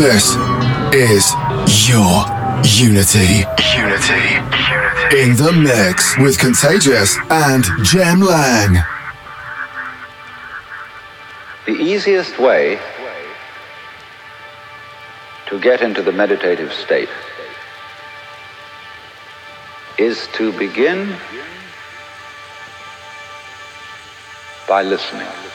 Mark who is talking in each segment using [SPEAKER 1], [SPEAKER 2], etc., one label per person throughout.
[SPEAKER 1] This is your Unity. Unity. In the mix with Contagious and Jem Lang.
[SPEAKER 2] The easiest way to get into the meditative state is to begin by listening.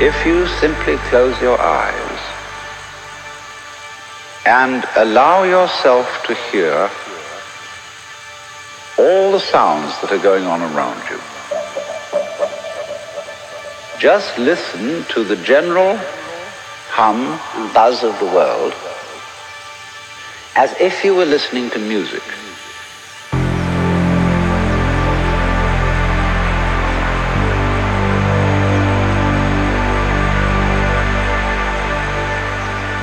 [SPEAKER 2] If you simply close your eyes and allow yourself to hear all the sounds that are going on around you, just listen to the general hum and buzz of the world as if you were listening to music.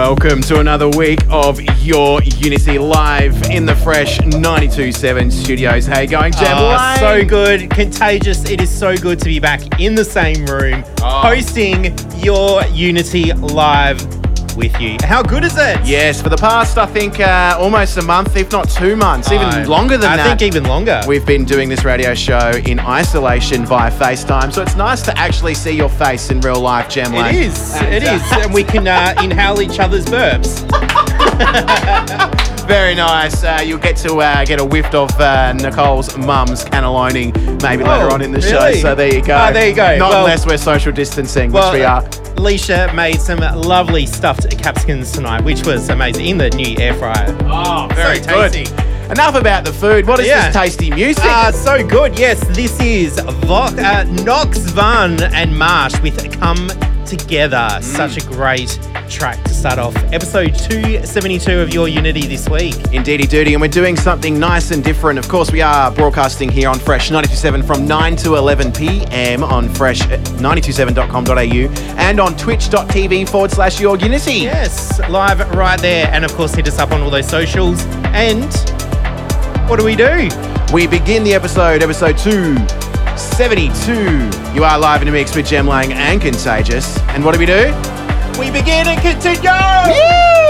[SPEAKER 3] Welcome to another week of your Unity Live in the fresh 92.7 studios. Hey, going, Jem?
[SPEAKER 4] Oh,
[SPEAKER 3] ah,
[SPEAKER 4] so good. Contagious. It is so good to be back in the same room
[SPEAKER 3] Oh.
[SPEAKER 4] hosting your Unity Live with you. How good is it?
[SPEAKER 3] Yes, for the past, I think, uh, almost a month, if not two months, even
[SPEAKER 4] Uh,
[SPEAKER 3] longer than
[SPEAKER 4] I
[SPEAKER 3] that.
[SPEAKER 4] I think even longer.
[SPEAKER 3] We've been doing this radio show in isolation via FaceTime, so it's nice to actually see your face in real life. Lang.
[SPEAKER 4] it is.
[SPEAKER 3] And,
[SPEAKER 4] It
[SPEAKER 3] uh,
[SPEAKER 4] is. And we can uh, inhale each other's burps.
[SPEAKER 3] Very nice. Uh, you'll get to uh, get a whiff of uh, Nicole's mum's cannelloni maybe later
[SPEAKER 4] Oh,
[SPEAKER 3] on in the show. So there you go.
[SPEAKER 4] Ah, there you go.
[SPEAKER 3] Not
[SPEAKER 4] Well-
[SPEAKER 3] unless we're social distancing,
[SPEAKER 4] Well,
[SPEAKER 3] which we are.
[SPEAKER 4] Leisha made some lovely stuffed capsicums tonight, which was amazing in the new air fryer.
[SPEAKER 3] Oh,
[SPEAKER 4] very tasty.
[SPEAKER 3] Enough about the food. What is
[SPEAKER 4] Yeah.
[SPEAKER 3] this tasty music?
[SPEAKER 4] Ah, so good. Yes, this is Vo- uh, Nox Vahn and Marsh with Come Together.
[SPEAKER 3] Mm.
[SPEAKER 4] Such a great track to start off episode 272 of Your Unity this week.
[SPEAKER 3] Indeedy duty, and we're doing something nice and different. Of course, we are broadcasting here on Fresh 927 from 9 to 11 p.m. on Fresh uh, at 927.com.au and on twitch.tv forward slash your unity.
[SPEAKER 4] Yes, live right there. And of course, hit us up on all those socials. And what do we do?
[SPEAKER 3] We begin the episode, episode 272. You are live in a mix with Jem Lang and Contagious. And what do we do?
[SPEAKER 4] We begin and continue!
[SPEAKER 5] Your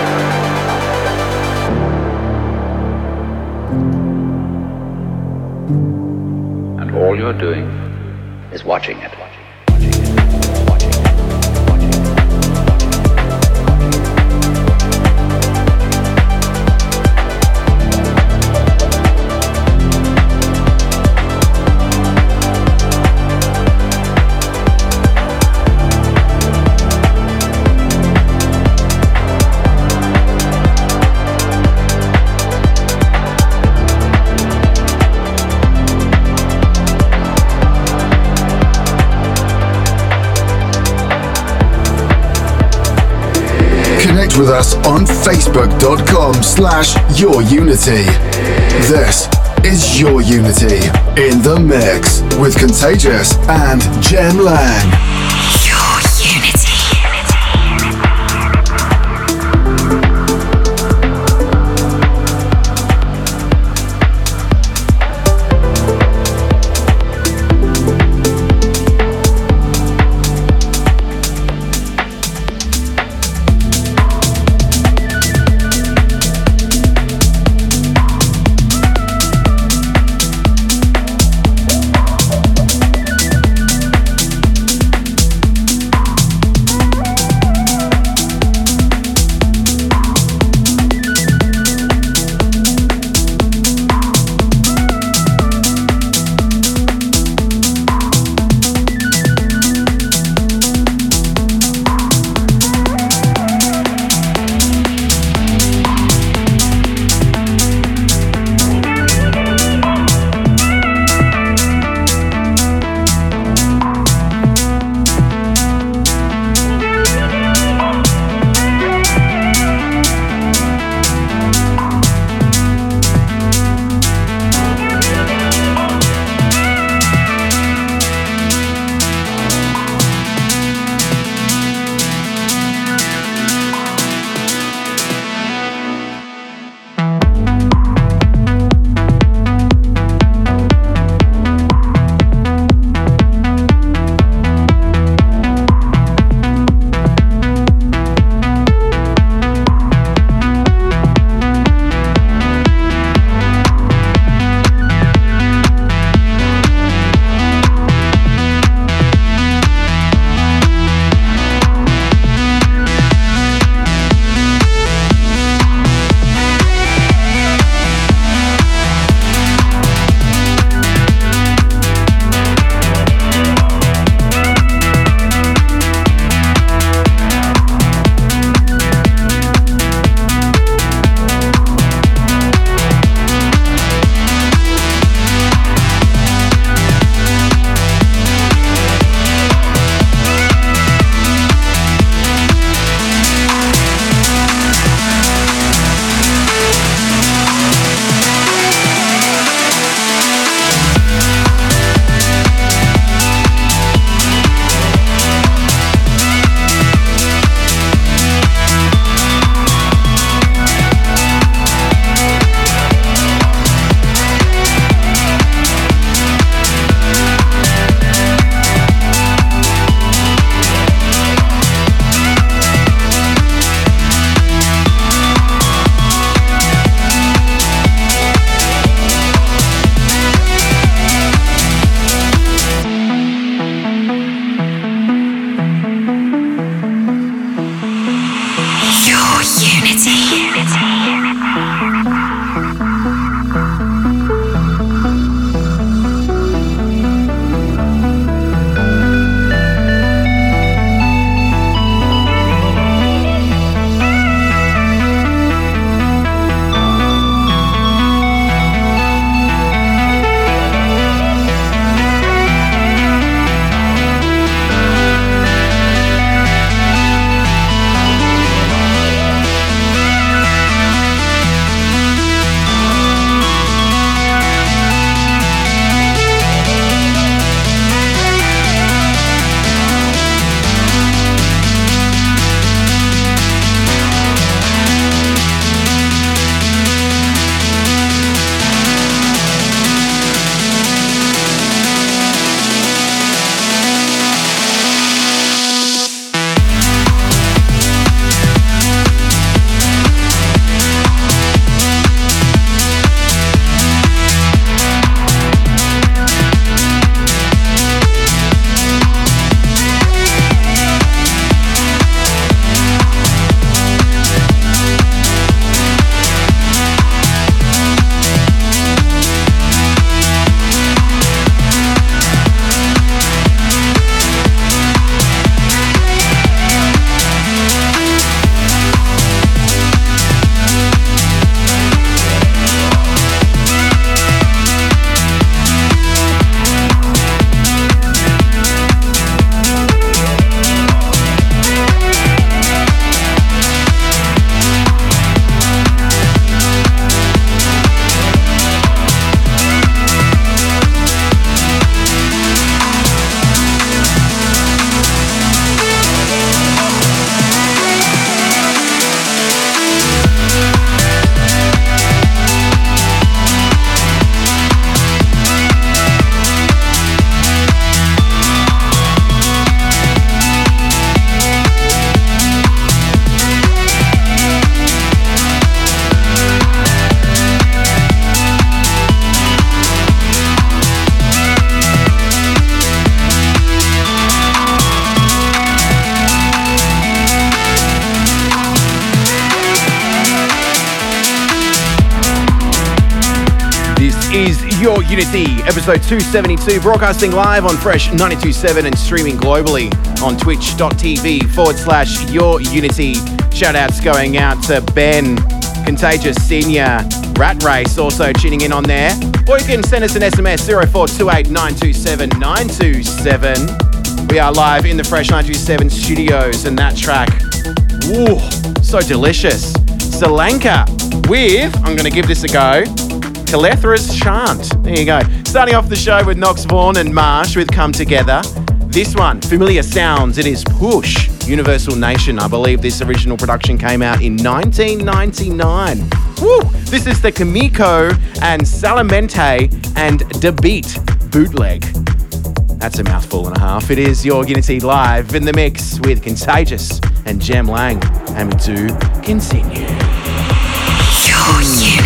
[SPEAKER 2] You're doing is watching it.
[SPEAKER 1] Connect with us on facebook.com slash your unity. This is your unity in the mix with Contagious and Jem Lang.
[SPEAKER 3] Episode 272, broadcasting live on Fresh 927 and streaming globally on twitch.tv forward slash Your Unity. Shout outs going out to Ben, Contagious Senior, Rat Race also tuning in on there. Or you can send us an SMS 0428 927 927. We are live in the Fresh 927 studios, and that track, ooh, so delicious. Solanca with, I'm going to give this a go, Calathea's Chant. There you go. Starting off the show with Nox Vahn and Marsh with Come Together. This one, familiar sounds, it is Push, Universal Nation. I believe this original production came out in 1999. Woo! This is the Kamilko and Sanclemente and Dabeat bootleg. That's a mouthful and a half. It is your Unity live in the mix with Contagious and Jem Lang. And we do continue.
[SPEAKER 5] Your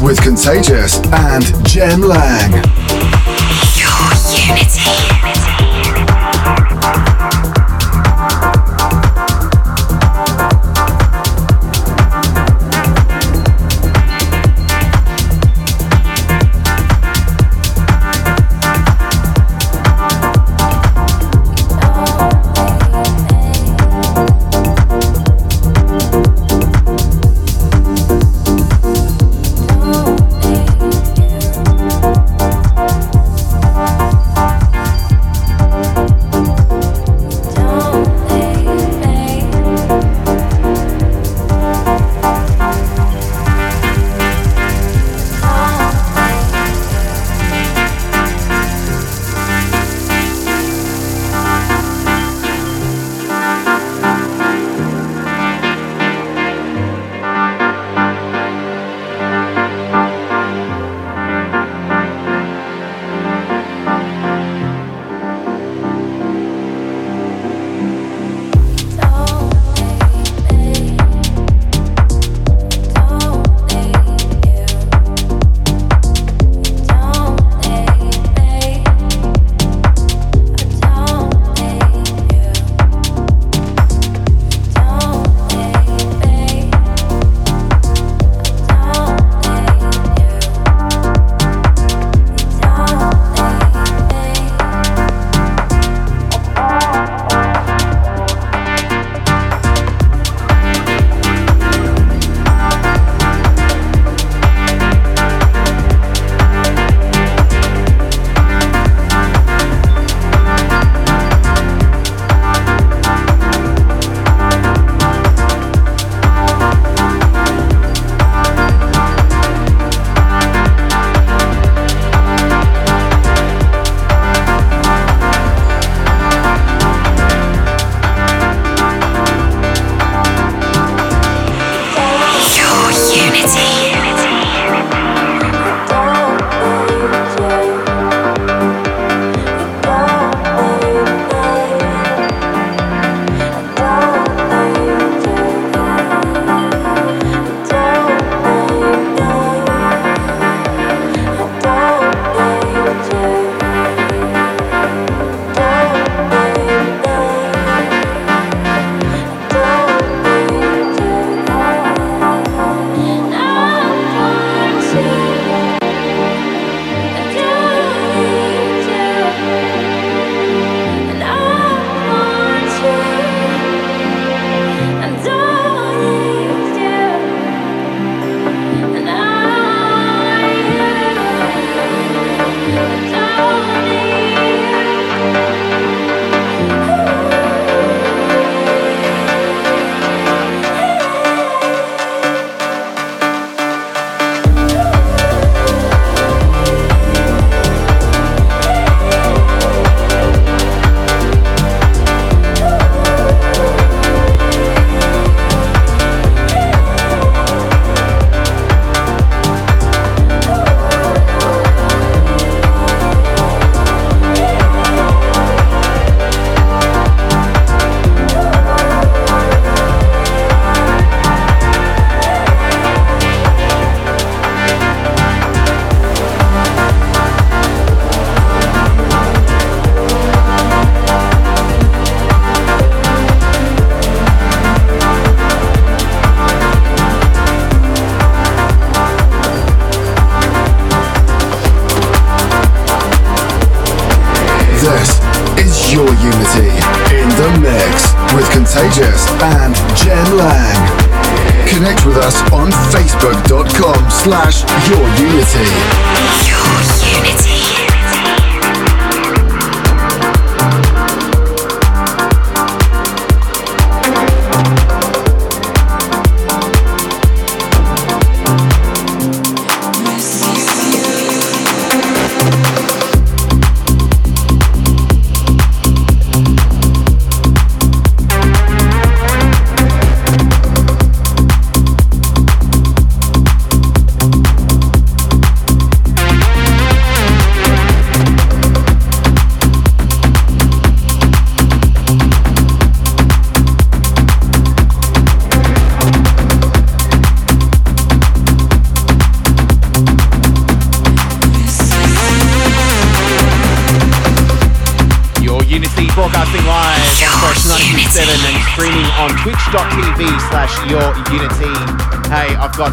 [SPEAKER 5] with
[SPEAKER 1] Contagious and Jem Lang.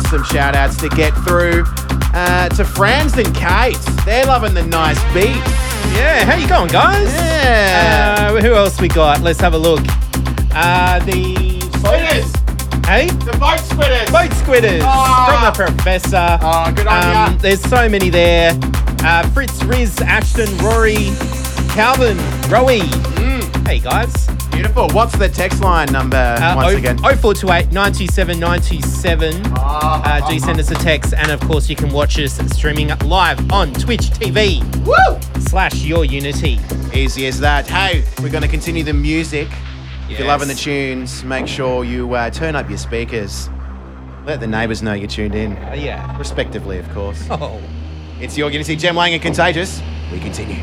[SPEAKER 6] Some shout outs to get through. Uh, to Franz and Kate. They're loving the nice beat.
[SPEAKER 4] Yeah, how you going, guys?
[SPEAKER 6] Yeah.
[SPEAKER 4] Uh, who else we got? Let's have a look. Uh, the
[SPEAKER 6] Squitters!
[SPEAKER 4] hey,
[SPEAKER 6] The boat squitters!
[SPEAKER 4] boat squitters
[SPEAKER 6] Ah.
[SPEAKER 4] from the professor.
[SPEAKER 6] Oh, good on
[SPEAKER 4] Um,
[SPEAKER 6] ya.
[SPEAKER 4] there's so many there. Uh, Fritz, Riz, Ashton, Rory, Calvin, Rowie. Hey guys.
[SPEAKER 6] Beautiful. What's the text line number
[SPEAKER 4] Uh,
[SPEAKER 6] once
[SPEAKER 4] oh-
[SPEAKER 6] again?
[SPEAKER 4] 0428 927 927.
[SPEAKER 6] Ah,
[SPEAKER 4] Uh, do send us a text, and of course, you can watch us streaming live on Twitch TV
[SPEAKER 6] Woo!
[SPEAKER 4] slash Your Unity.
[SPEAKER 6] Easy as that. Hey, we're going to continue the music. If you're loving the tunes, make sure you uh, turn up your speakers. Let the neighbours know you're tuned in,
[SPEAKER 4] Uh, yeah.
[SPEAKER 6] respectively, of course.
[SPEAKER 4] Oh.
[SPEAKER 6] It's your Unity Jem Lang and Contagious. We continue.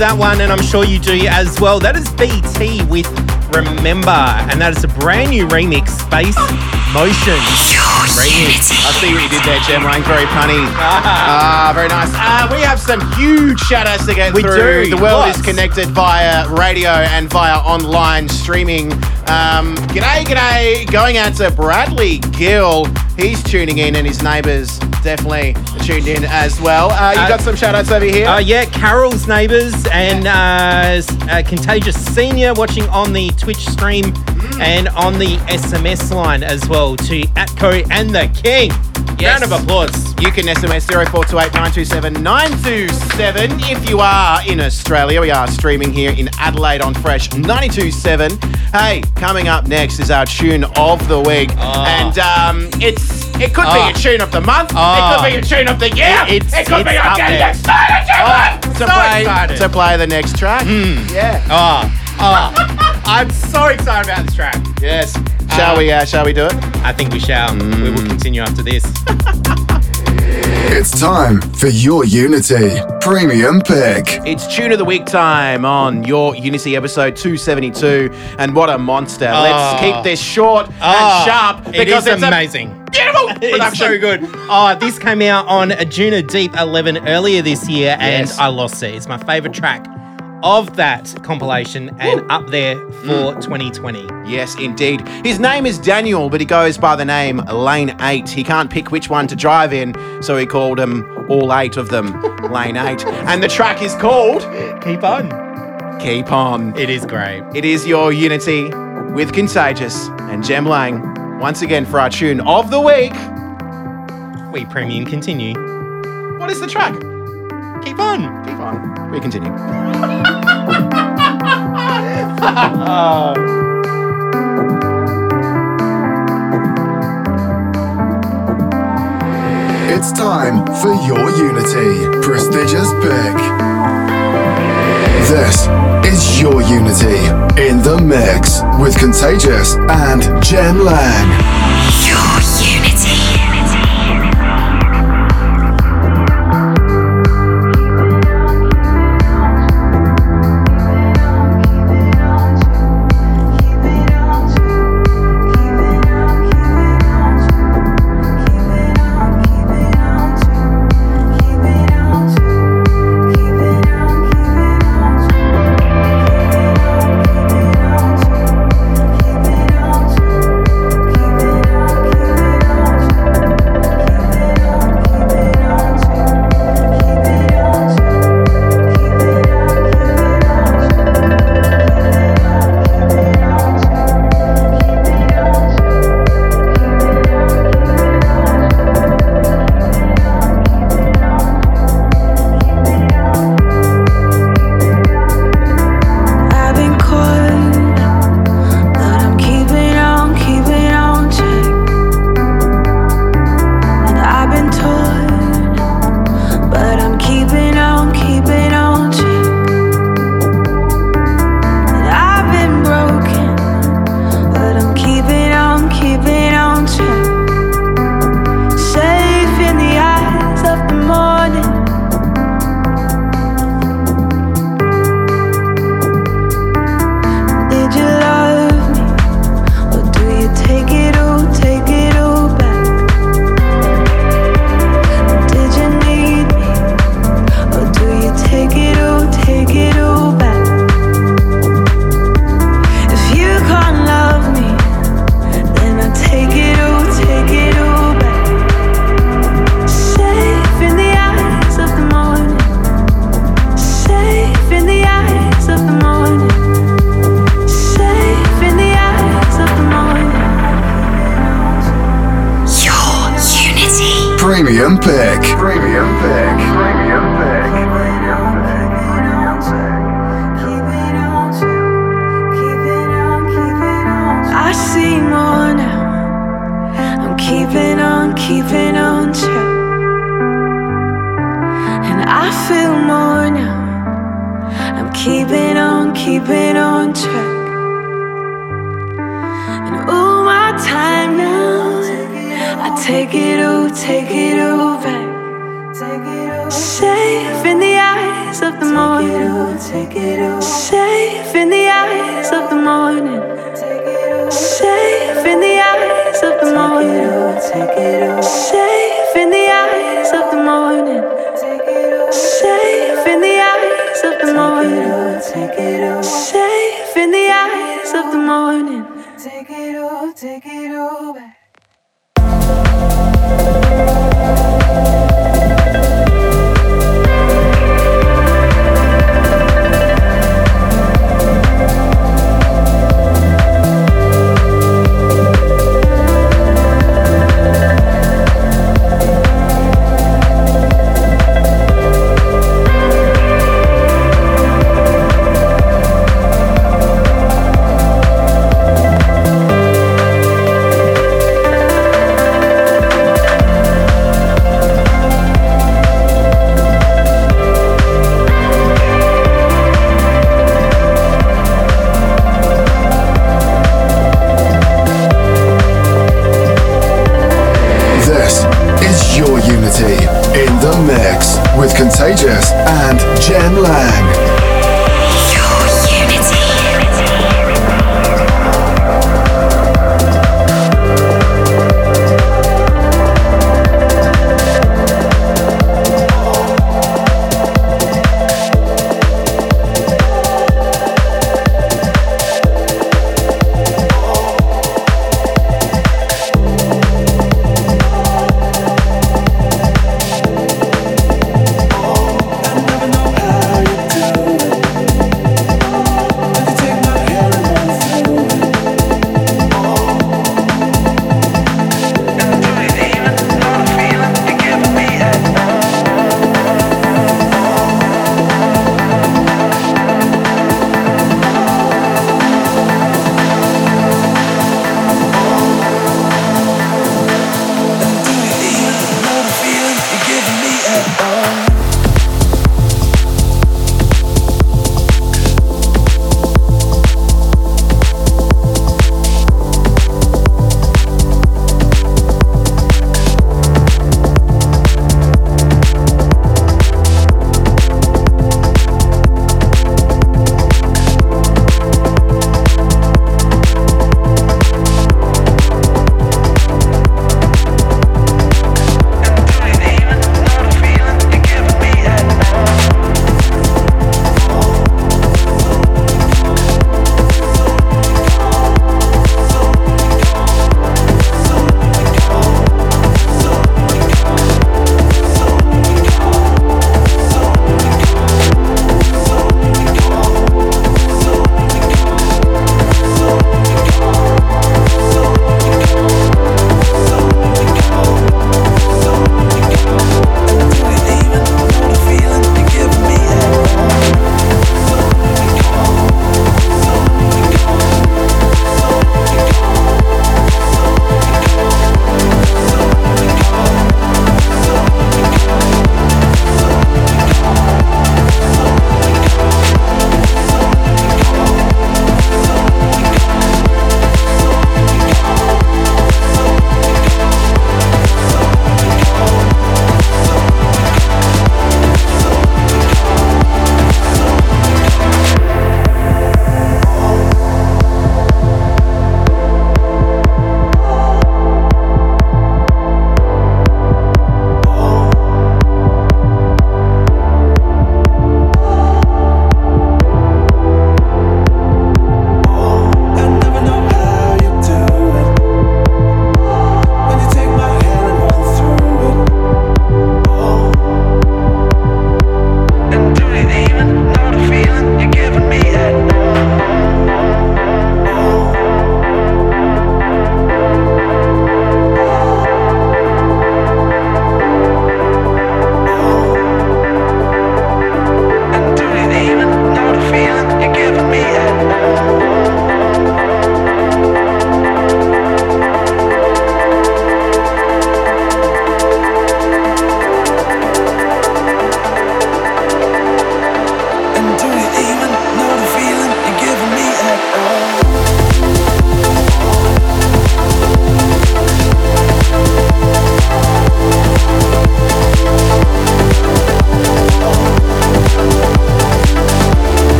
[SPEAKER 4] That one, and I'm sure you do as well. That is BT with Remember, and that is a brand new remix, Space Motion. Remix.
[SPEAKER 3] I see what you did there, Jem Lang. Very punny. Ah, very nice. Uh, we have some huge shout outs to get
[SPEAKER 4] We
[SPEAKER 3] through.
[SPEAKER 4] do,
[SPEAKER 3] The world
[SPEAKER 4] lots.
[SPEAKER 3] is connected via radio and via online streaming. Um, g'day, g'day. Going out to Bradley Gill. He's tuning in, and his neighbours definitely tuned in as well. Uh, you
[SPEAKER 4] Uh,
[SPEAKER 3] got some shout outs over here?
[SPEAKER 4] Uh, yeah, Carol's neighbours and uh, uh, Contagious Senior watching on the Twitch stream and on the SMS line as well to Atco and the King.
[SPEAKER 3] Yes.
[SPEAKER 4] Round of applause.
[SPEAKER 3] You can SMS 0428 927 927 if you are in Australia. We are streaming here in Adelaide on Fresh 927. Hey, coming up next is our tune of the week.
[SPEAKER 4] Oh.
[SPEAKER 3] And um, it's it could
[SPEAKER 4] Oh.
[SPEAKER 3] be ah. a tune of the month.
[SPEAKER 4] Oh.
[SPEAKER 3] It could ah. be a tune of the year.
[SPEAKER 4] It- it's-
[SPEAKER 3] it could be I'm
[SPEAKER 4] up
[SPEAKER 3] getting
[SPEAKER 4] there.
[SPEAKER 3] excited,
[SPEAKER 4] Oh,
[SPEAKER 3] to
[SPEAKER 4] so
[SPEAKER 3] play
[SPEAKER 4] excited.
[SPEAKER 3] to play the next track. Hmm. Yeah.
[SPEAKER 4] Oh, oh. I'm so excited about this track.
[SPEAKER 3] Yes. Shall
[SPEAKER 4] Uh,
[SPEAKER 3] we uh, shall we do it?
[SPEAKER 4] I think we shall. We will hmm. continue after this.
[SPEAKER 1] It's time for your Unity Premium Pick.
[SPEAKER 3] It's tune of the week time on your Unity episode 272. And what a monster. Ah. Let's
[SPEAKER 4] Oh.
[SPEAKER 3] keep this short
[SPEAKER 4] Oh,
[SPEAKER 3] and ah.
[SPEAKER 4] sharp
[SPEAKER 3] because
[SPEAKER 4] is
[SPEAKER 3] it's
[SPEAKER 4] amazing.
[SPEAKER 3] a beautiful
[SPEAKER 4] It's so good. Oh, this came out on Anjunadeep 11 earlier this year, and
[SPEAKER 3] Yes.
[SPEAKER 4] I lost it. It's my favorite track of that compilation, and up there for
[SPEAKER 3] Mm.
[SPEAKER 4] 2020.
[SPEAKER 3] Yes, indeed. His name is Daniel, but he goes by the name Lane 8. He can't pick which one to drive in, so he called them all eight of them Lane 8. And the track is called
[SPEAKER 4] Keep on.
[SPEAKER 3] Keep On.
[SPEAKER 4] It is great.
[SPEAKER 3] It is your Unity with Contagious and Jem Lang. Once again for our tune of the week.
[SPEAKER 4] We premium continue.
[SPEAKER 3] What is the track?
[SPEAKER 4] Keep on.
[SPEAKER 3] Keep on. We continue.
[SPEAKER 1] It's time for your Unity Prestigious Pick. This is your Unity in the mix with Contagious and Jem Lang.
[SPEAKER 7] Take it all, take it all back. Safe in the eyes of the morning. Take it all, safe in the eyes of the morning. Safe in the eyes of the morning. Take it all, safe in the eyes of the morning. Safe in the eyes of the morning. Take it all, safe in the eyes of the morning. Take it all, take it all back.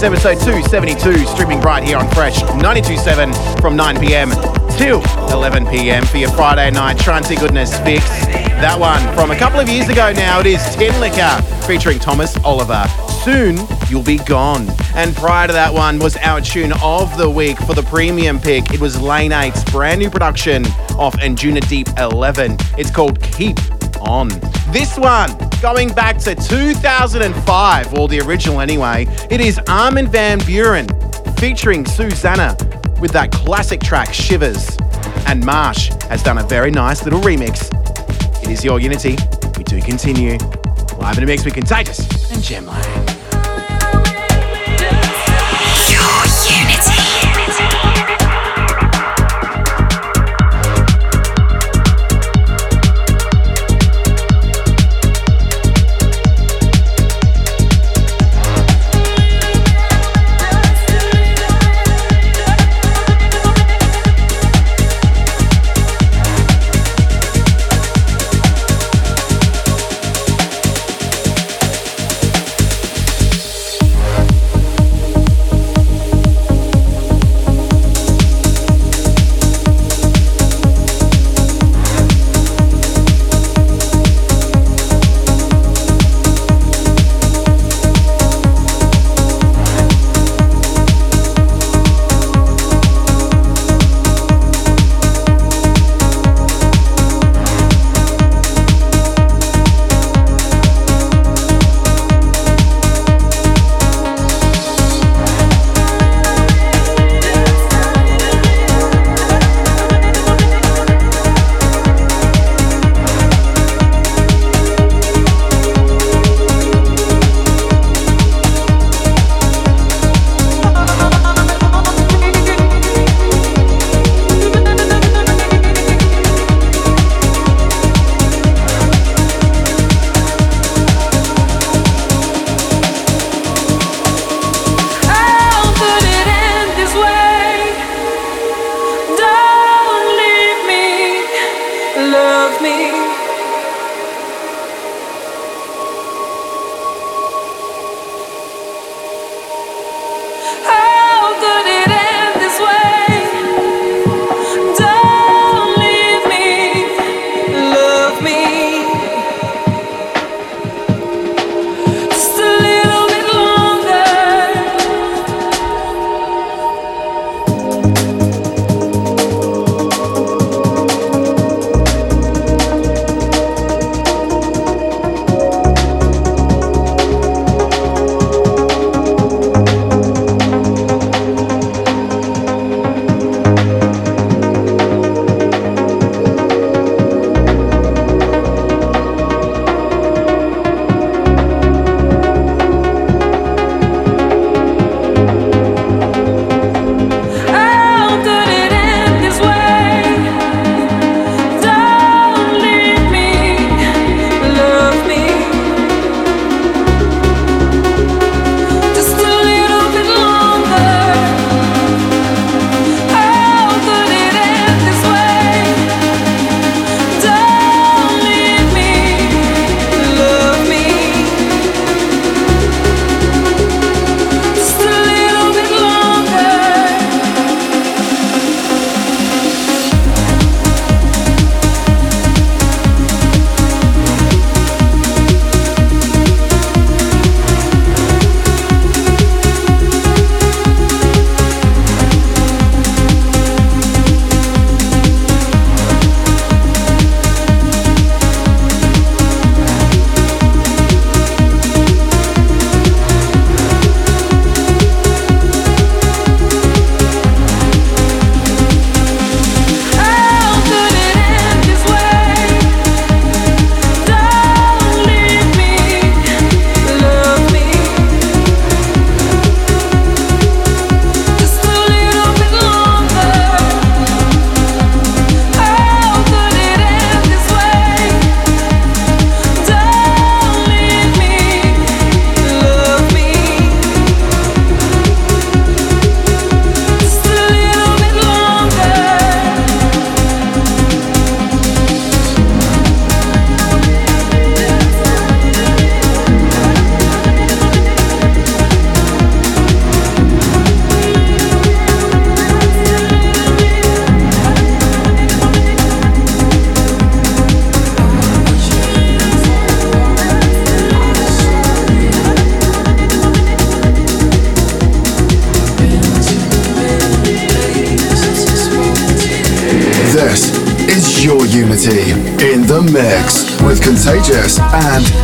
[SPEAKER 1] Contagious,
[SPEAKER 3] episode 272, streaming right here on Fresh 927 from 9 pm till 11 pm for your Friday night Trancy Goodness fix. That one from a couple of years ago now, it is Tinlicker featuring Thomas Oliver. Soon You'll Be Gone. And prior to that one was our tune of the week for the premium pick. It was Lane 8's brand new production off Anjunadeep 11. It's called Keep On. This one, going back to 2005, or the original anyway, it is Armin Van Buuren featuring Susana with that classic track Shivers. And Marsh has done a very nice little remix. It is your Unity. We do continue. Live in a mix with Contagious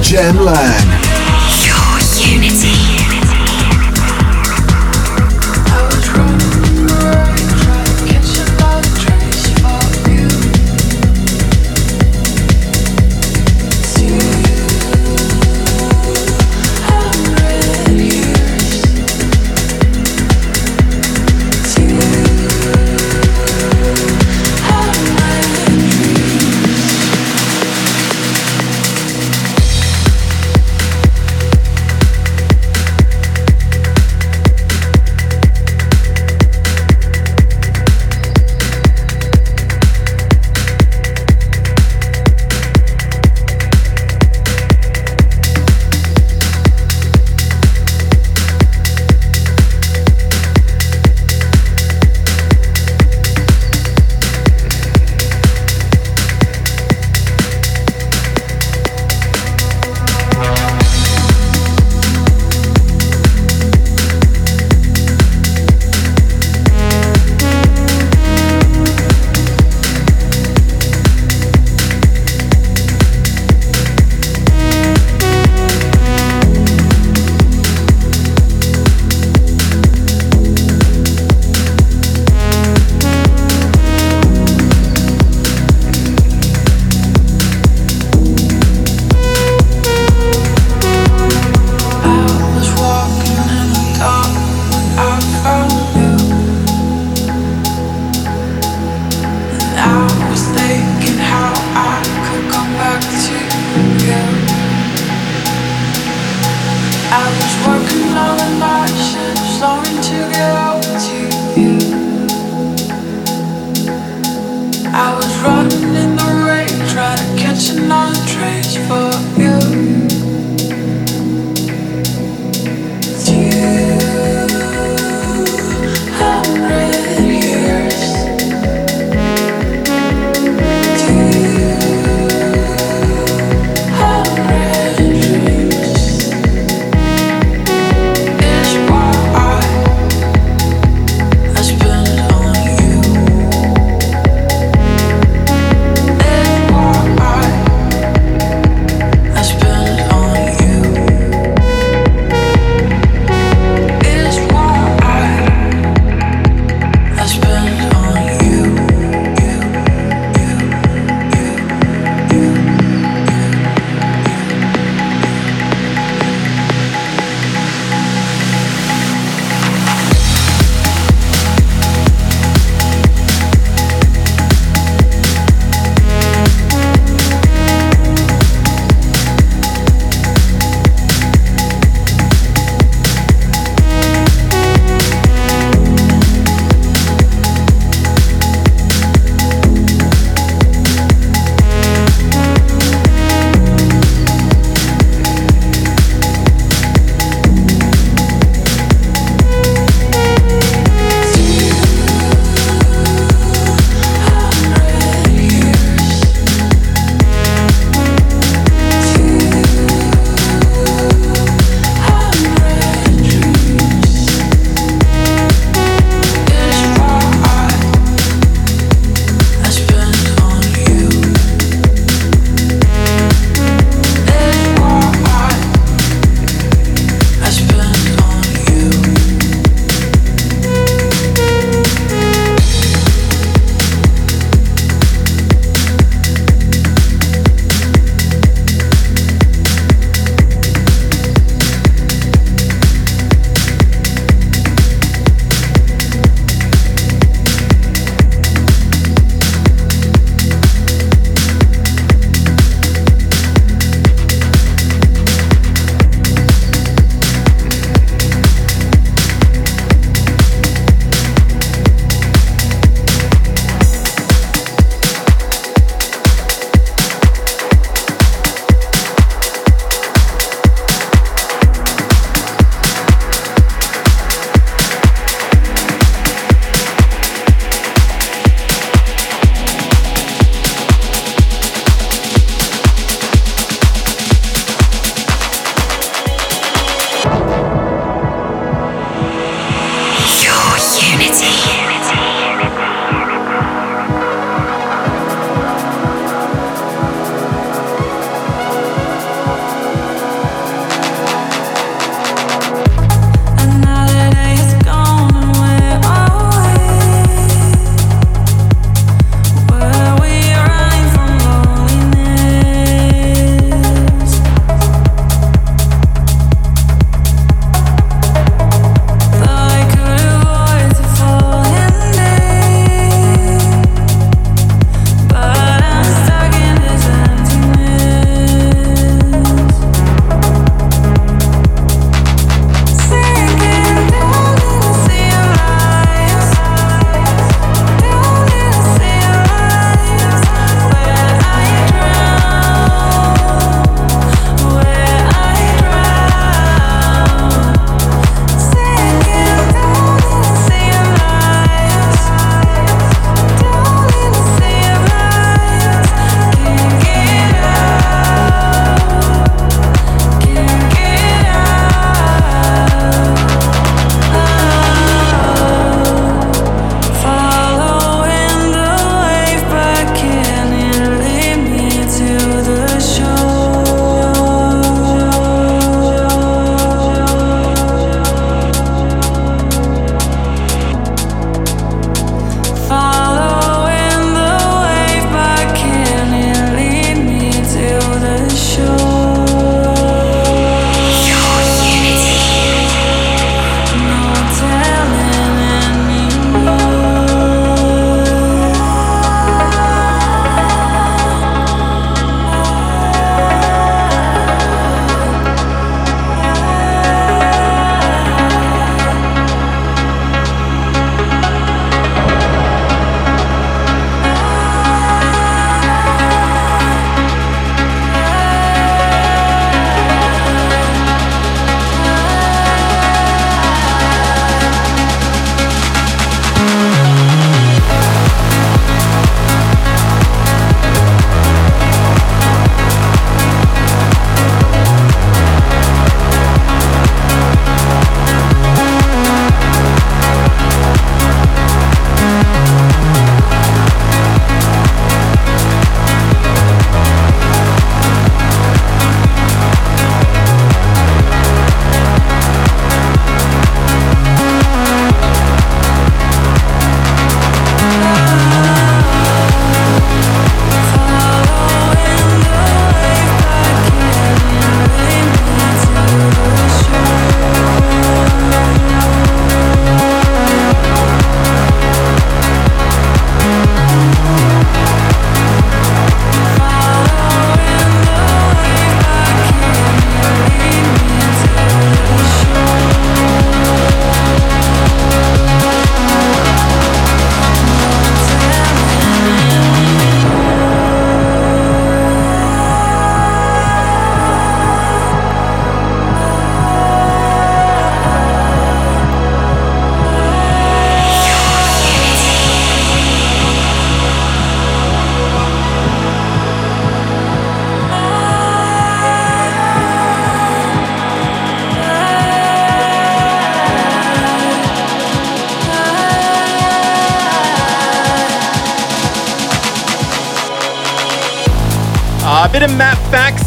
[SPEAKER 3] Jem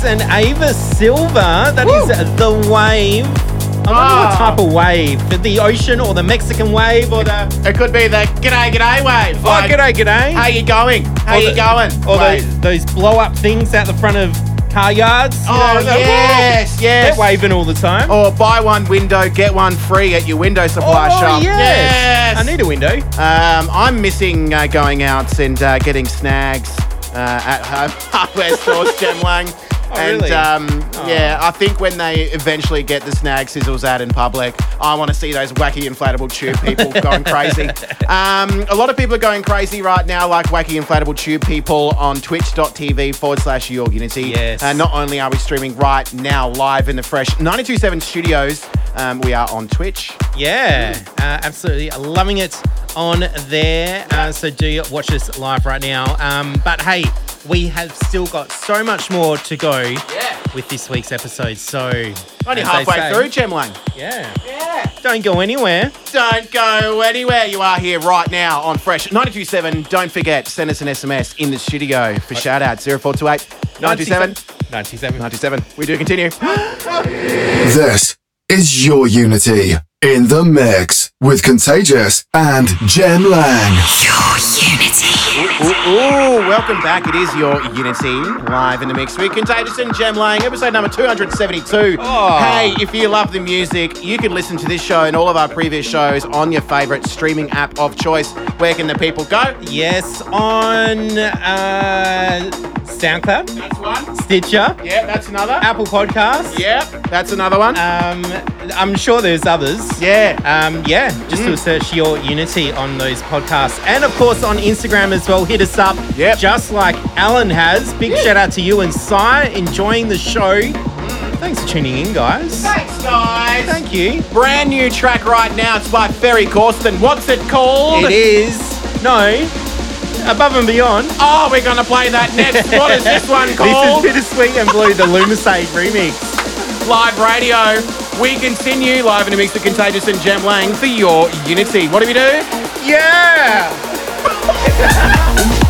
[SPEAKER 1] and
[SPEAKER 4] Ava Silver. That is the wave. I wonder
[SPEAKER 3] Ah.
[SPEAKER 4] what type of wave. The ocean or the Mexican wave or the.
[SPEAKER 3] It could be the g'day, g'day wave.
[SPEAKER 4] Oh, g'day, g'day.
[SPEAKER 3] How you going? How
[SPEAKER 4] Or
[SPEAKER 3] you
[SPEAKER 4] the-
[SPEAKER 3] going?
[SPEAKER 4] Or those, those blow up things out the front of car yards. you
[SPEAKER 3] Oh,
[SPEAKER 4] know, the-
[SPEAKER 3] yes, yes.
[SPEAKER 4] They're waving all the time.
[SPEAKER 3] Or buy one window, get one free at your window supply
[SPEAKER 4] Oh,
[SPEAKER 3] shop.
[SPEAKER 4] yes.
[SPEAKER 3] Yes.
[SPEAKER 4] I need a window.
[SPEAKER 3] Um, I'm missing uh, going out and uh, getting snags uh, at home hardware stores, Jem Lang. And
[SPEAKER 4] really?
[SPEAKER 3] um,
[SPEAKER 4] Oh.
[SPEAKER 3] yeah, I think when they eventually get the snag sizzles out in public, I want to see those wacky inflatable tube people going crazy. Um, a lot of people are going crazy right now, like wacky inflatable tube people on twitch.tv forward slash your unity.
[SPEAKER 4] Yes.
[SPEAKER 3] Uh, not only are we streaming right now live in the fresh 927 studios, um, we are on Twitch.
[SPEAKER 4] Yeah, uh, absolutely loving it on there. Uh, so do watch us live right now. Um, but hey, we have still got so much more to go with this week's episode. So
[SPEAKER 3] Only halfway
[SPEAKER 4] say,
[SPEAKER 3] through, Jem Lang.
[SPEAKER 4] Yeah,
[SPEAKER 3] Yeah.
[SPEAKER 4] don't go anywhere.
[SPEAKER 3] Don't go anywhere. You are here right now on Fresh 927. Don't forget, send us an SMS in the studio for shout out 0428 927
[SPEAKER 4] 97.
[SPEAKER 3] 97. We do continue.
[SPEAKER 1] This is your Unity in the mix with Contagious and Jem Lang.
[SPEAKER 3] Ooh, ooh, welcome back. It is your Unity live in the mix with Contagious and Jem Lang, episode number 272.
[SPEAKER 4] Oh.
[SPEAKER 3] Hey, if you love the music, you can listen to this show and all of our previous shows on your favorite streaming app of choice. Where can the people go?
[SPEAKER 4] Yes, on uh, SoundCloud,
[SPEAKER 3] That's one.
[SPEAKER 4] Stitcher,
[SPEAKER 3] Yeah, that's another.
[SPEAKER 4] Apple Podcasts.
[SPEAKER 3] Yeah, that's another one.
[SPEAKER 4] Um, I'm sure there's others.
[SPEAKER 3] yeah.
[SPEAKER 4] Um, yeah, just do a search your Unity on those podcasts. And of course on Instagram as well. Hit us up.
[SPEAKER 3] Yep.
[SPEAKER 4] Just like Alan has. Big shout out to you and Cy enjoying the show. Thanks for tuning in, guys.
[SPEAKER 3] Thanks, guys.
[SPEAKER 4] Thank you.
[SPEAKER 3] Brand new track right now. It's by Ferry Corsten. What's it called?
[SPEAKER 4] It is no above and beyond.
[SPEAKER 3] Oh, we're gonna play that next. what is this one called?
[SPEAKER 4] This is Bittersweet and Blue, the Lumisade remix.
[SPEAKER 3] Live radio. We continue live in a mix of Contagious and Jem Lang for your Unity. What do we do?
[SPEAKER 4] Yeah.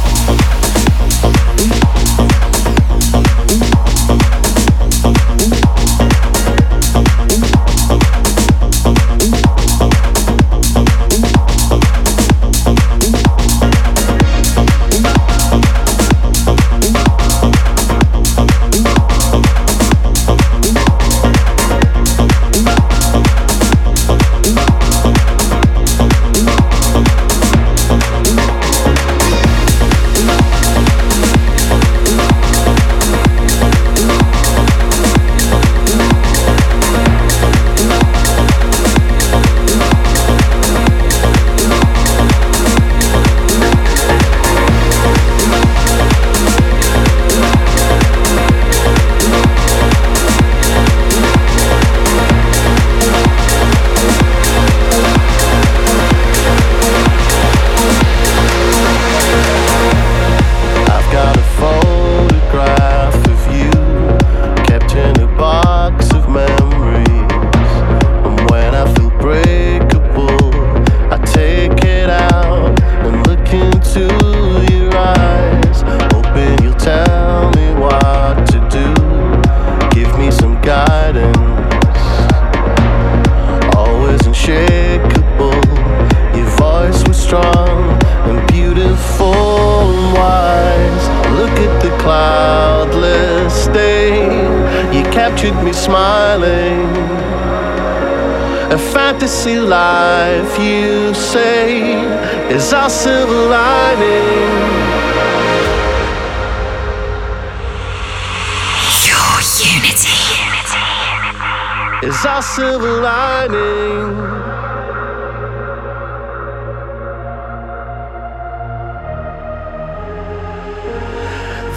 [SPEAKER 8] silver lining.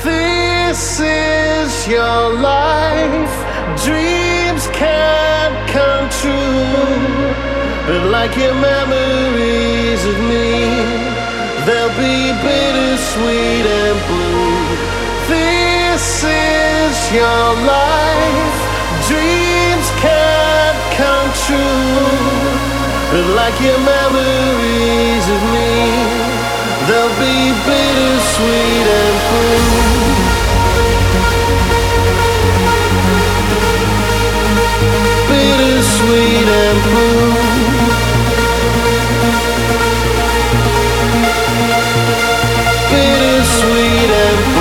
[SPEAKER 8] This is your life. Dreams can't come true. But like your memories of me, they'll be bittersweet and blue. This is your life. Dreams true, like your memories of me, they'll be bittersweet and blue.
[SPEAKER 1] Bittersweet and
[SPEAKER 4] blue. Bittersweet and blue.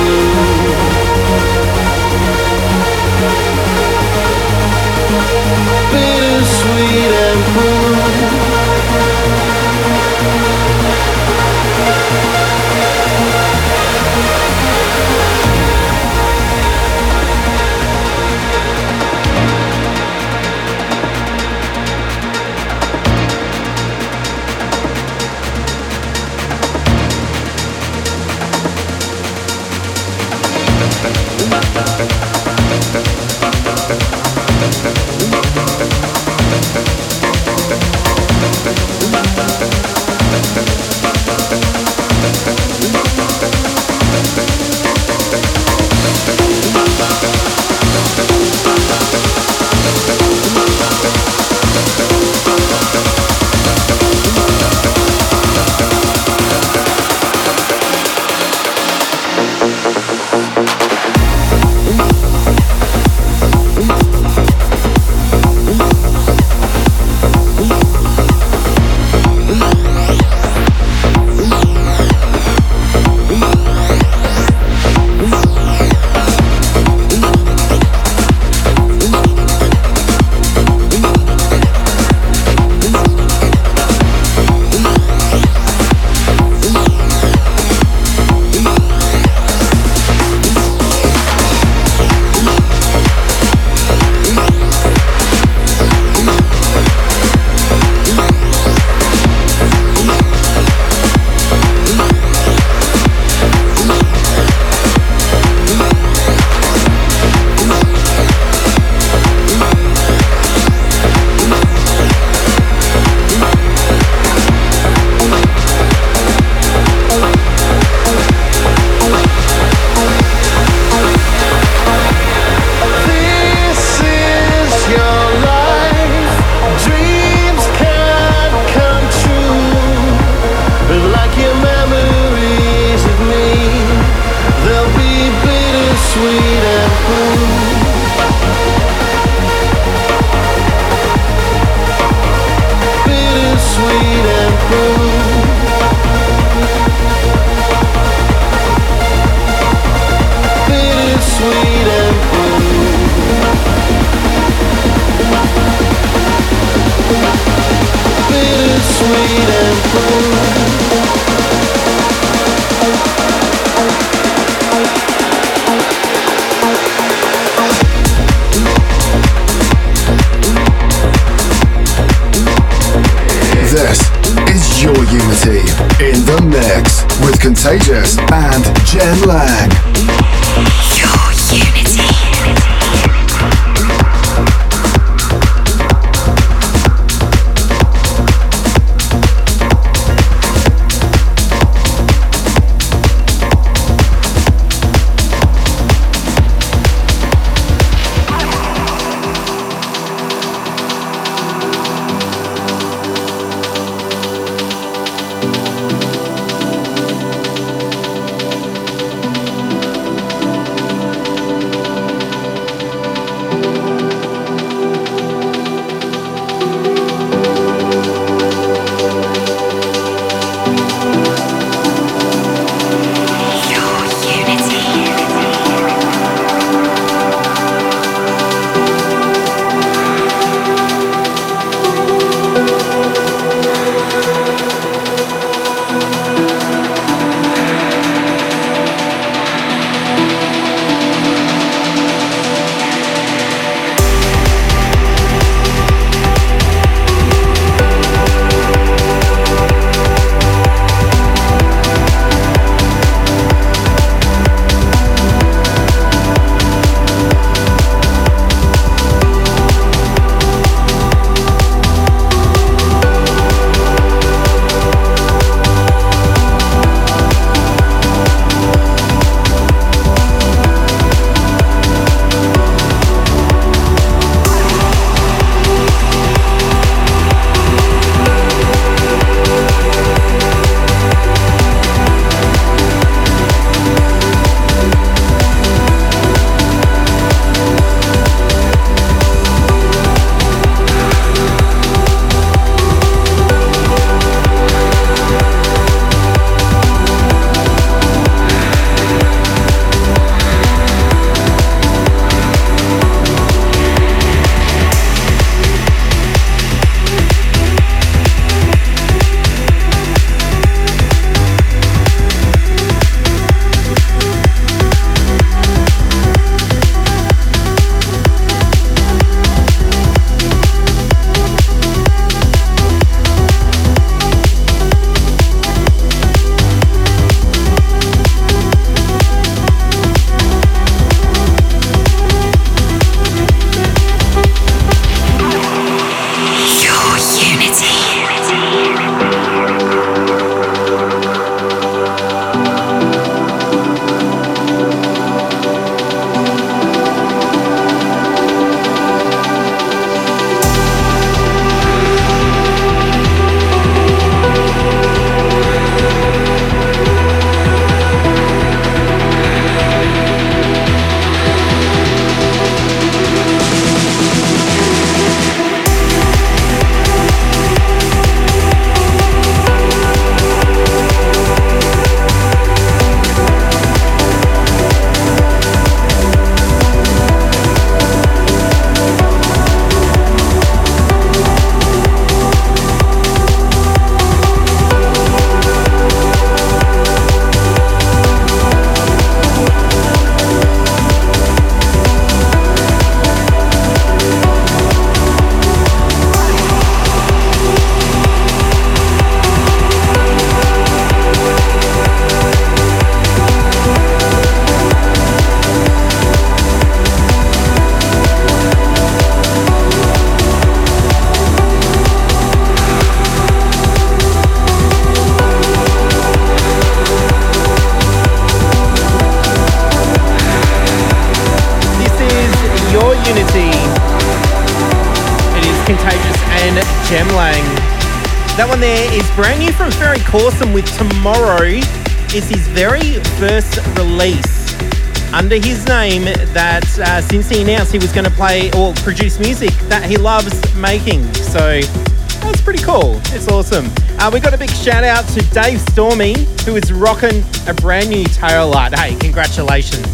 [SPEAKER 4] Since he announced he was going to play or produce music that he loves making. So that's pretty cool. It's awesome. Uh, we got a big shout out to Dave Stormy who is rocking a brand new tail light. Hey, congratulations.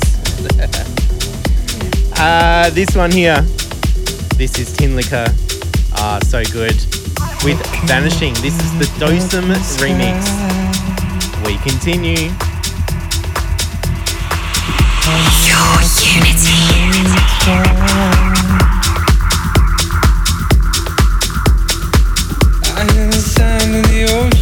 [SPEAKER 4] uh, this one here. This is Tinlicker. Ah, so good with Vanishing. This is the Dosem remix. We continue.
[SPEAKER 5] Your unity.
[SPEAKER 9] I hear the sound of the ocean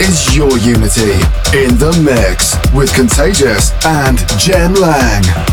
[SPEAKER 9] Is your
[SPEAKER 1] unity in the mix with Contagious and Jem Lang.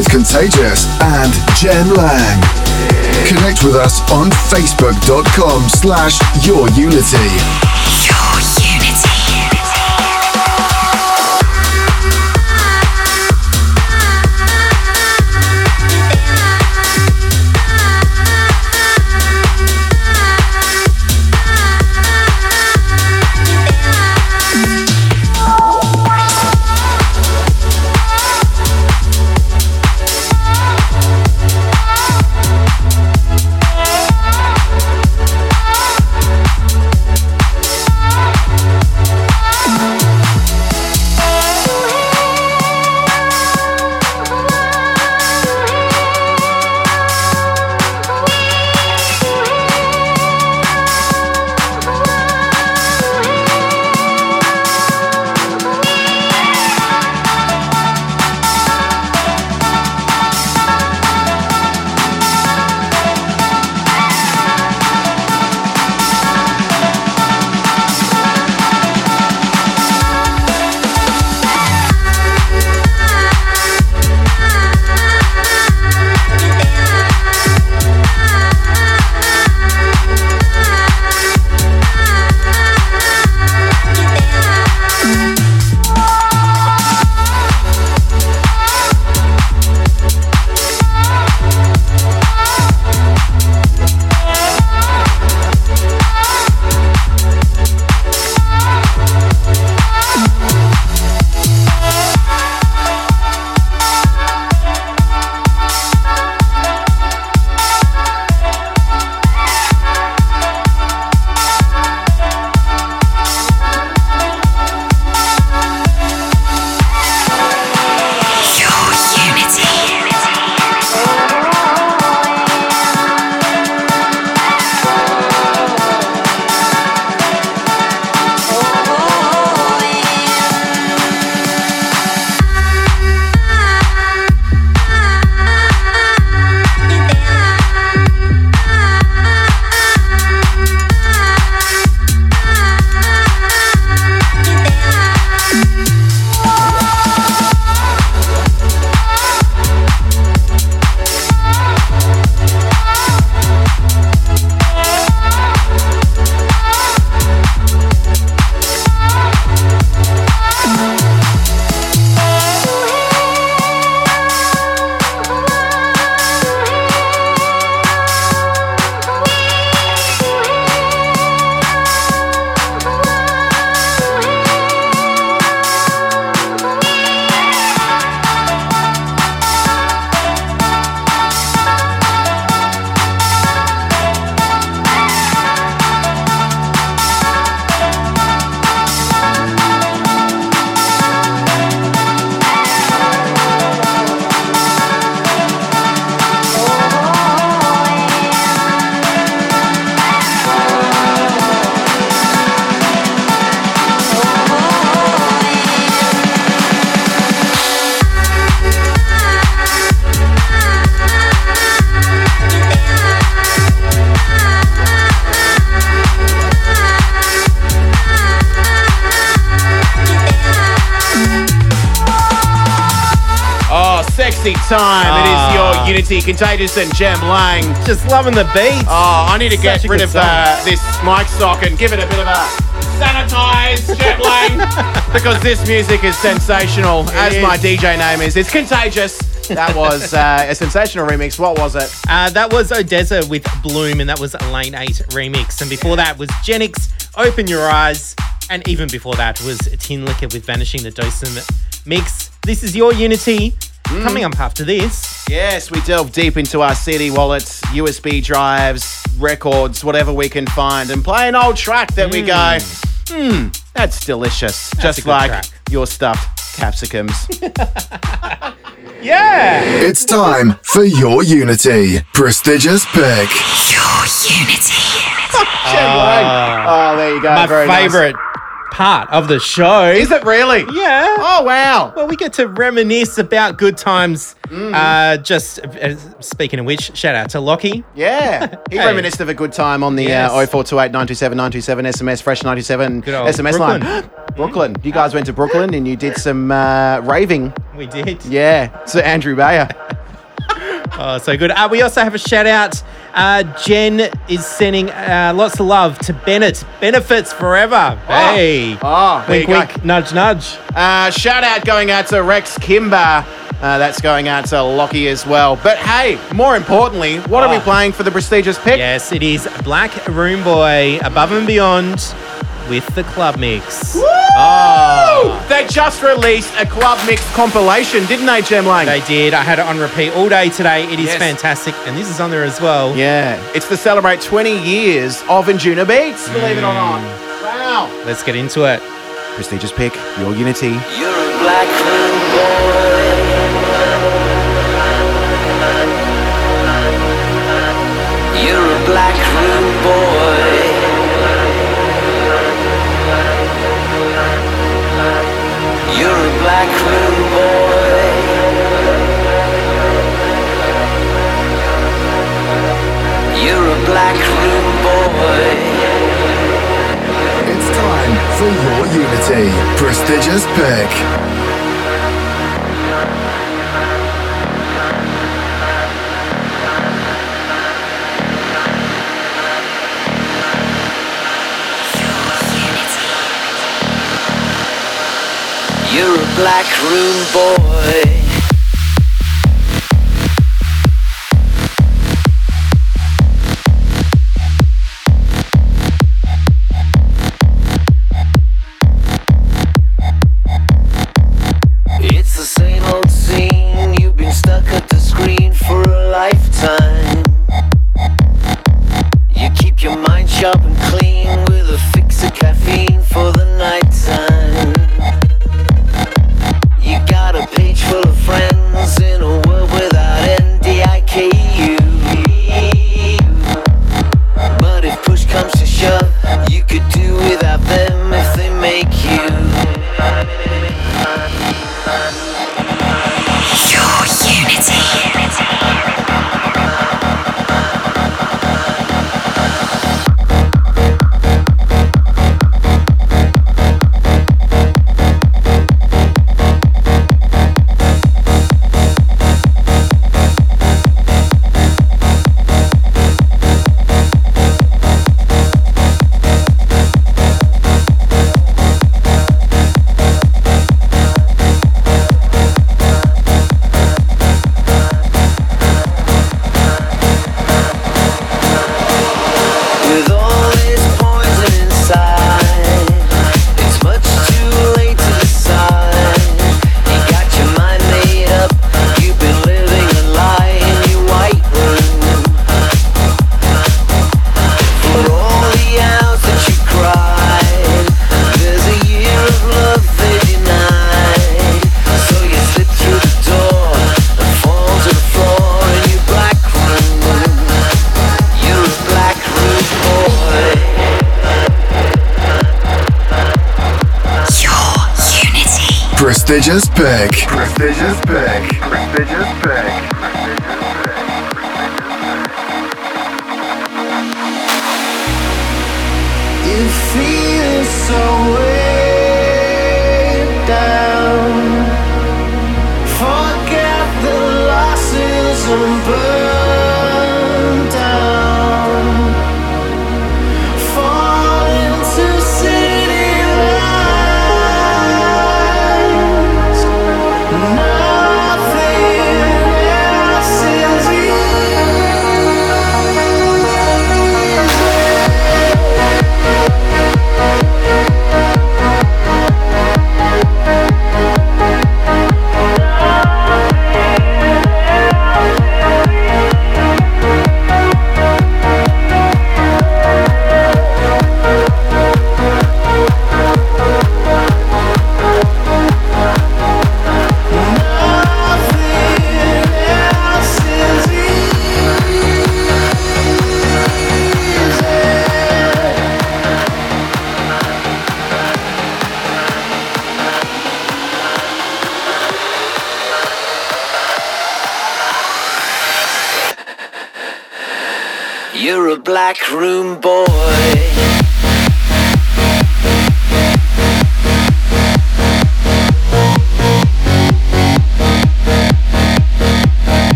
[SPEAKER 1] With Contagious and Jem Lang. Connect with us on facebook.com slash your
[SPEAKER 3] Contagious and Jem Lang.
[SPEAKER 4] Just loving the beats.
[SPEAKER 3] Oh, I need to get
[SPEAKER 4] Such a
[SPEAKER 3] rid of uh, this mic stock and give it a bit of a sanitize, Jem Lang, because this music is sensational, as
[SPEAKER 4] is.
[SPEAKER 3] my DJ name is. It's Contagious. That was uh, a sensational remix. What was it?
[SPEAKER 4] Uh, that was ODESZA with Bloom, and that was a Lane 8 remix. And before that was Genix, Open Your Eyes. And even before that was Tinlicker with Vanishing the Dosem mix. This is your Unity.
[SPEAKER 3] Mm.
[SPEAKER 4] Coming up after this.
[SPEAKER 3] Yes, we delve deep into our CD wallets, USB drives, records, whatever we can find, and play an old track that we go, hmm, that's delicious.
[SPEAKER 4] a
[SPEAKER 3] Just like
[SPEAKER 4] track.
[SPEAKER 3] your stuffed capsicums.
[SPEAKER 4] Yeah.
[SPEAKER 1] It's time for your Unity. Prestigious pick.
[SPEAKER 5] Your unity.
[SPEAKER 3] oh, there you go.
[SPEAKER 4] My
[SPEAKER 3] Very nice.
[SPEAKER 4] Part of the show.
[SPEAKER 3] Is it really?
[SPEAKER 4] Yeah.
[SPEAKER 3] Oh, wow.
[SPEAKER 4] Well, we get to reminisce about good times.
[SPEAKER 3] Mm.
[SPEAKER 4] Uh, just uh, speaking of which, shout out to Lockie.
[SPEAKER 3] Yeah. He
[SPEAKER 4] Hey.
[SPEAKER 3] reminisced of a good time on the
[SPEAKER 4] Yes.
[SPEAKER 3] uh, 0428 927 927 SMS, Fresh 97
[SPEAKER 4] Good old
[SPEAKER 3] SMS
[SPEAKER 4] Brooklyn.
[SPEAKER 3] line. Brooklyn. You guys went to Brooklyn and you did some uh, raving.
[SPEAKER 4] We did.
[SPEAKER 3] Yeah, so Andrew Bayer.
[SPEAKER 4] Oh, so good. Uh, we also have a shout out. Uh, Jen is sending uh, lots of love to Bennett. Benefits forever. Hey.
[SPEAKER 3] Oh,
[SPEAKER 4] wink, wink, nudge, nudge.
[SPEAKER 3] Uh, shout out going out to Rex Kimber. Uh, that's going out to Lockie as well. But hey, more importantly, what are we
[SPEAKER 4] Oh.
[SPEAKER 3] playing for the prestigious pick?
[SPEAKER 4] Yes, it is Black Room Boy Above and Beyond with the club mix. Oh.
[SPEAKER 3] They just released a club mix compilation, didn't they, Jem Lang?
[SPEAKER 4] They did. I had it on repeat all day today. It is
[SPEAKER 3] Yes.
[SPEAKER 4] fantastic. And this is on there as well.
[SPEAKER 3] yeah, it's to celebrate 20 years of Anjunabeats, believe it or not. Mm. Wow.
[SPEAKER 4] Let's get into it.
[SPEAKER 3] Prestigious pick, your Unity.
[SPEAKER 9] You're a black
[SPEAKER 1] Prestigious pick.
[SPEAKER 9] You're a black room boy.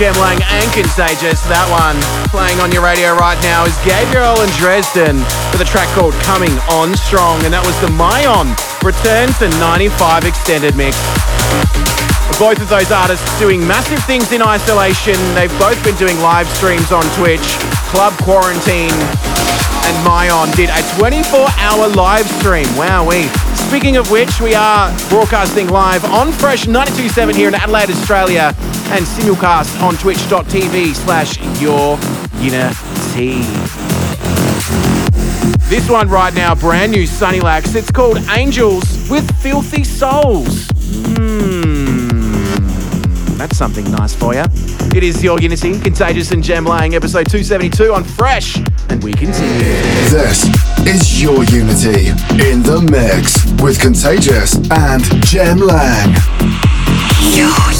[SPEAKER 1] Jem Lang
[SPEAKER 3] and Contagious. That one playing on your radio right now is Gabriel and Dresden with a track called Coming On Strong, and that was the Myon Return to 95 extended mix. Both of those artists doing massive things in isolation. They've both been doing live streams on Twitch, Club Quarantine, and Myon did a 24 hour live stream. Wowee. Speaking of which, we are broadcasting live on Fresh 927 here in Adelaide, Australia, and simulcast on twitch.tv slash your unity. This one right now, brand new Sunny Lax. It's called Angels with Filthy Souls. Hmm. That's something nice for you. It is Your Unity, Contagious and Jem Lang, episode 272 on Fresh, and we continue.
[SPEAKER 1] This is Your Unity in the mix with Contagious and Jem Lang.
[SPEAKER 5] Your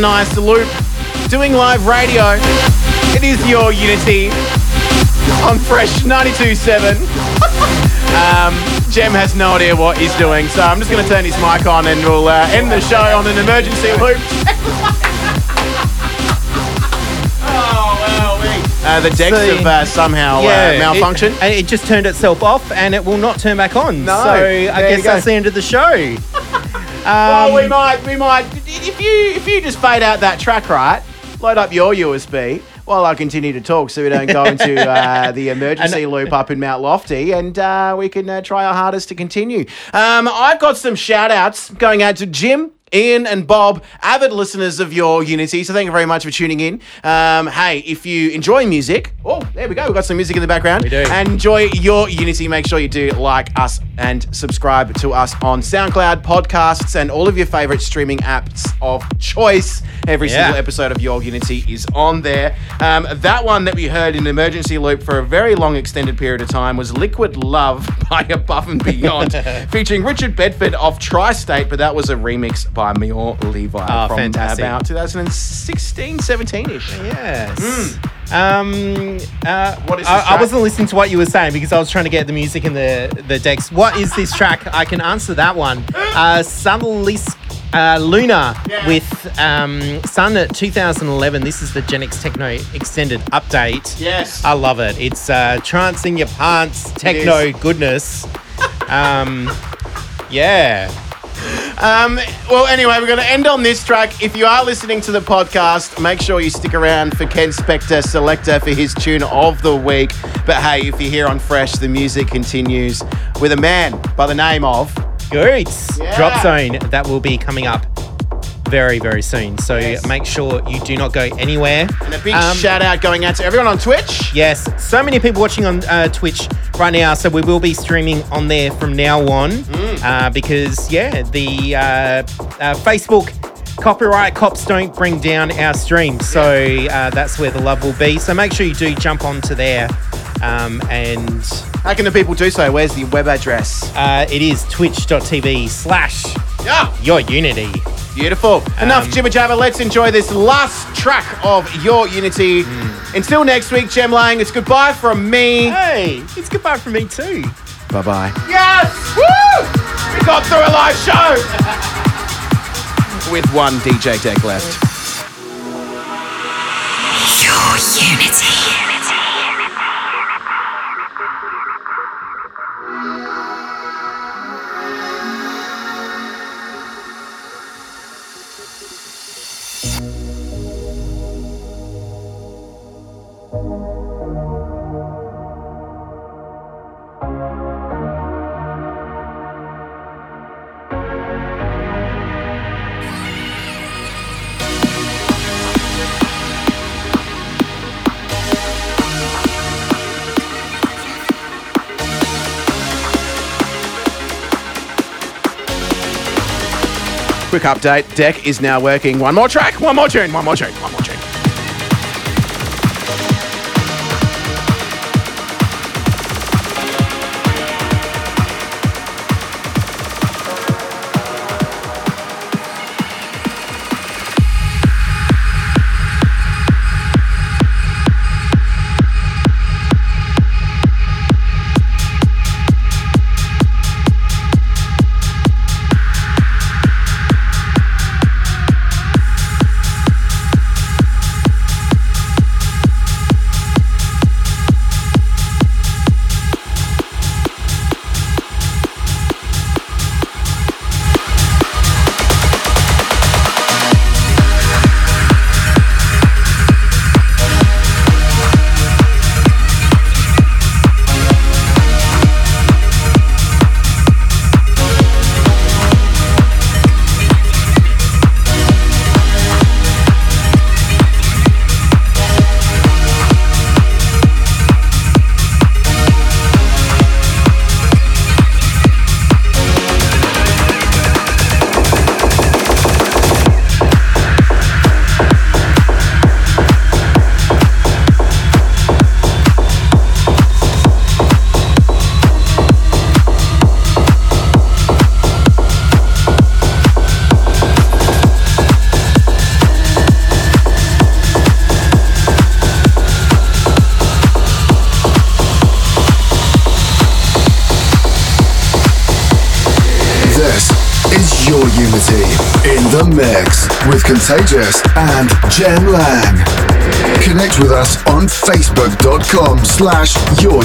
[SPEAKER 3] gentlemen, this is nice loop. Doing live radio. It is your Unity on Fresh 92.7. um, Jem has no idea what he's doing, so I'm just going to turn his mic on and we'll uh, end the show on an emergency loop. oh, well, we- uh, the decks
[SPEAKER 4] See,
[SPEAKER 3] have uh, somehow uh, malfunctioned.
[SPEAKER 4] It, and it just turned itself off and it will not turn back on.
[SPEAKER 3] No,
[SPEAKER 4] so I guess that's the end of the show.
[SPEAKER 3] well, we
[SPEAKER 4] Um,
[SPEAKER 3] might, we might. If you if you just fade out that track, right? Load up your USB while I continue to talk, so we don't go into uh, the emergency loop up in Mount Lofty, and uh, we can uh, try our hardest to continue. Um, I've got some shout outs going out to Jim. Ian and Bob, avid listeners of your Unity, so thank you very much for tuning in. Um, hey, if you enjoy music, oh, there we go, we've got some music in the background.
[SPEAKER 4] We do.
[SPEAKER 3] And enjoy your Unity, make sure you do like us and subscribe to us on SoundCloud, podcasts, and all of your favorite streaming apps of choice. Every
[SPEAKER 4] Yeah.
[SPEAKER 3] single episode of Your Unity is on there. Um, that one that we heard in emergency loop for a very long extended period of time was Liquid Love by Above and Beyond, featuring Richard Bedford of Tri State, but that was a remix by Maor Levi
[SPEAKER 4] Oh,
[SPEAKER 3] from
[SPEAKER 4] fantastic.
[SPEAKER 3] about 2016, 17 ish.
[SPEAKER 4] Yes. Um, uh.
[SPEAKER 3] What is
[SPEAKER 4] I, I wasn't listening to what you were saying because I was trying to get the music in the, the decks. What is this track? I can answer that one. Uh, Sunlis uh, Luna
[SPEAKER 3] Yeah.
[SPEAKER 4] with um, Sun at 2011. This is the Genix Techno Extended Update.
[SPEAKER 3] Yes.
[SPEAKER 4] I love it. It's uh, trance in your pants, techno goodness. um, yeah.
[SPEAKER 3] Um, well, anyway, we're going to end on this track. If you are listening to the podcast, make sure you stick around for Ken Spector Selector for his tune of the week. But hey, if you're here on Fresh, the music continues with a man by the name of.
[SPEAKER 4] Goots
[SPEAKER 3] Yeah.
[SPEAKER 4] Drop Zone that will be coming up very, very soon. So
[SPEAKER 3] Yes.
[SPEAKER 4] make sure you do not go anywhere.
[SPEAKER 3] And a big
[SPEAKER 4] Um,
[SPEAKER 3] shout out going out to everyone on Twitch.
[SPEAKER 4] Yes, so many people watching on uh, Twitch right now. So we will be streaming on there from now on
[SPEAKER 3] Mm.
[SPEAKER 4] uh, because, yeah, the uh, uh, Facebook copyright cops don't bring down our stream. So uh, that's where the love will be. So make sure you do jump onto there. Um, and
[SPEAKER 3] How can the people do so? Where's the web address?
[SPEAKER 4] uh, it is twitch.tv slash your unity.
[SPEAKER 3] Beautiful. Enough
[SPEAKER 4] Um,
[SPEAKER 3] jibber jabber. Let's enjoy this last track of Your Unity.
[SPEAKER 4] Hmm.
[SPEAKER 3] Until next week, Jem Lang, it's goodbye from me.
[SPEAKER 4] Hey, it's goodbye from me too.
[SPEAKER 3] Bye bye. Yes! Woo! We got through a live show! With one DJ deck left.
[SPEAKER 5] Your unity.
[SPEAKER 3] Quick update deck is now working. One more track, one more tune, one more tune, one more tune.
[SPEAKER 1] Contagious and Jem Lang. Connect with us on facebook.com slash Your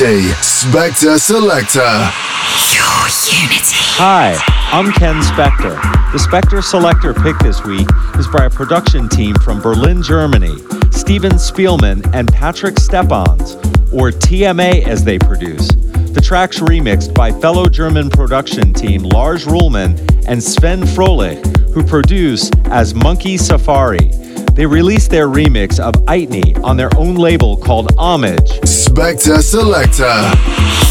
[SPEAKER 1] Unity. Spector Selector.
[SPEAKER 10] Hi, I'm Ken Spector. The Spector Selector pick this week is by a production team from Berlin, Germany, Steven Spielman and Patrick Stephans, or TMA as they produce. The track's remixed by fellow German production team Lars Ruhlmann and Sven Froelich, who produce as Monkey Safari. They released their remix of Aitne on their own label called Homage.
[SPEAKER 1] Spector Selector.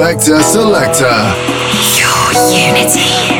[SPEAKER 9] Inspector
[SPEAKER 1] Selector.
[SPEAKER 5] Your unity.